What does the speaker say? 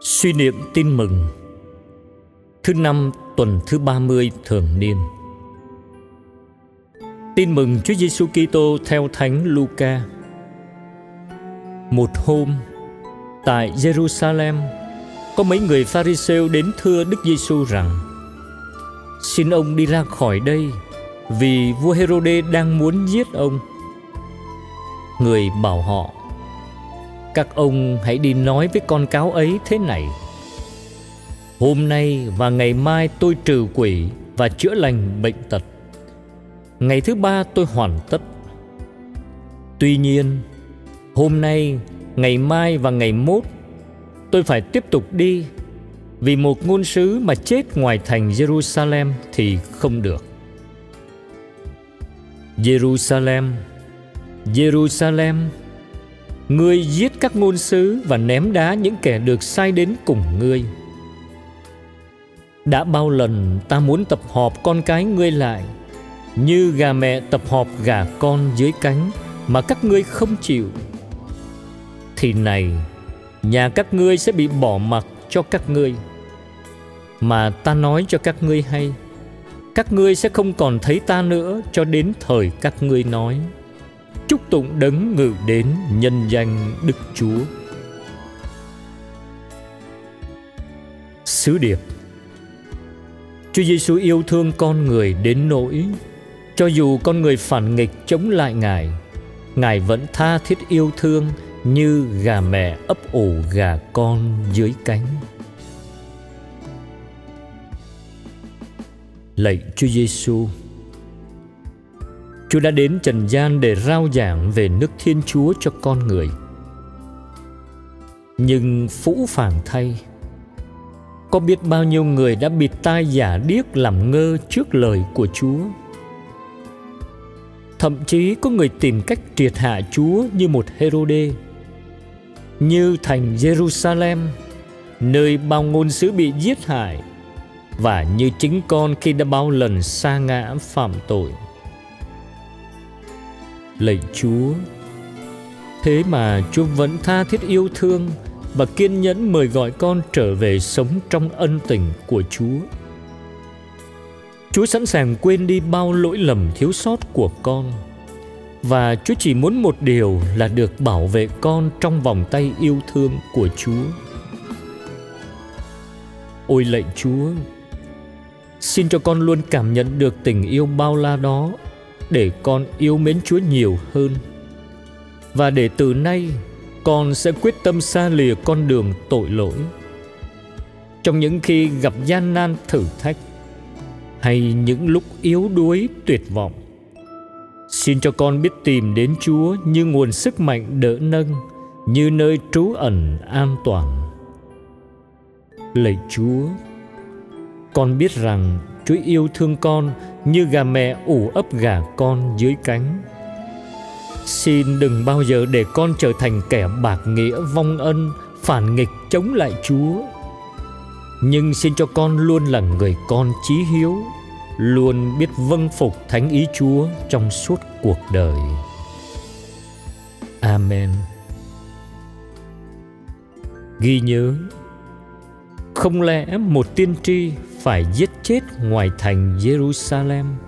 Suy niệm tin mừng Thứ năm tuần thứ 30 thường niên Tin mừng Chúa Giêsu Kitô theo Thánh Luca. Một hôm, tại Jerusalem, có mấy người Pharisêu đến thưa Đức Giêsu rằng: Xin ông đi ra khỏi đây, vì vua Herode đang muốn giết ông. Người bảo họ: các ông hãy đi nói với con cáo ấy thế này: Hôm nay và ngày mai tôi trừ quỷ và chữa lành bệnh tật. Ngày thứ ba tôi hoàn tất. Tuy nhiên, hôm nay, ngày mai và ngày mốt, tôi phải tiếp tục đi, vì một ngôn sứ mà chết ngoài thành jerusalem thì không được. Jerusalem jerusalem ngươi giết các ngôn sứ và ném đá những kẻ được sai đến cùng ngươi. Đã bao lần ta muốn tập họp con cái ngươi lại, như gà mẹ tập họp gà con dưới cánh mà các ngươi không chịu. Thì này, nhà các ngươi sẽ bị bỏ mặc cho các ngươi. Mà ta nói cho các ngươi hay, các ngươi sẽ không còn thấy ta nữa cho đến thời các ngươi nói tụng đấng ngự đến nhân danh đức chúa sứ điệp Chúa Giêsu yêu thương con người đến nỗi cho dù con người phản nghịch chống lại Ngài, Ngài vẫn tha thiết yêu thương như gà mẹ ấp ủ gà con dưới cánh. Lạy Chúa Giêsu, Chúa đã đến trần gian để rao giảng về nước Thiên Chúa cho con người. Nhưng phũ phàng thay, có biết bao nhiêu người đã bịt tai giả điếc làm ngơ trước lời của Chúa Thậm chí có người tìm cách triệt hạ Chúa như một Herode. Như thành Jerusalem, nơi bao ngôn sứ bị giết hại và như chính con khi đã bao lần sa ngã phạm tội. Lạy Chúa, thế mà Chúa vẫn tha thiết yêu thương và kiên nhẫn mời gọi con trở về sống trong ân tình của Chúa. Chúa sẵn sàng quên đi bao lỗi lầm thiếu sót của con và Chúa chỉ muốn một điều là được bảo vệ con trong vòng tay yêu thương của Chúa. Ôi lạy Chúa, xin cho con luôn cảm nhận được tình yêu bao la đó để con yêu mến Chúa nhiều hơn. Và để từ nay con sẽ quyết tâm xa lìa con đường tội lỗi. Trong những khi gặp gian nan thử thách, hay những lúc yếu đuối tuyệt vọng xin cho con biết tìm đến chúa như nguồn sức mạnh đỡ nâng như nơi trú ẩn an toàn lạy chúa con biết rằng chúa yêu thương con như gà mẹ ủ ấp gà con dưới cánh. Xin đừng bao giờ để con trở thành kẻ bạc nghĩa vong ân, phản nghịch chống lại chúa. Nhưng xin cho con luôn là người con chí hiếu, luôn biết vâng phục thánh ý chúa trong suốt cuộc đời. Amen. Ghi nhớ, không lẽ một tiên tri phải giết chết ngoài thành jerusalem.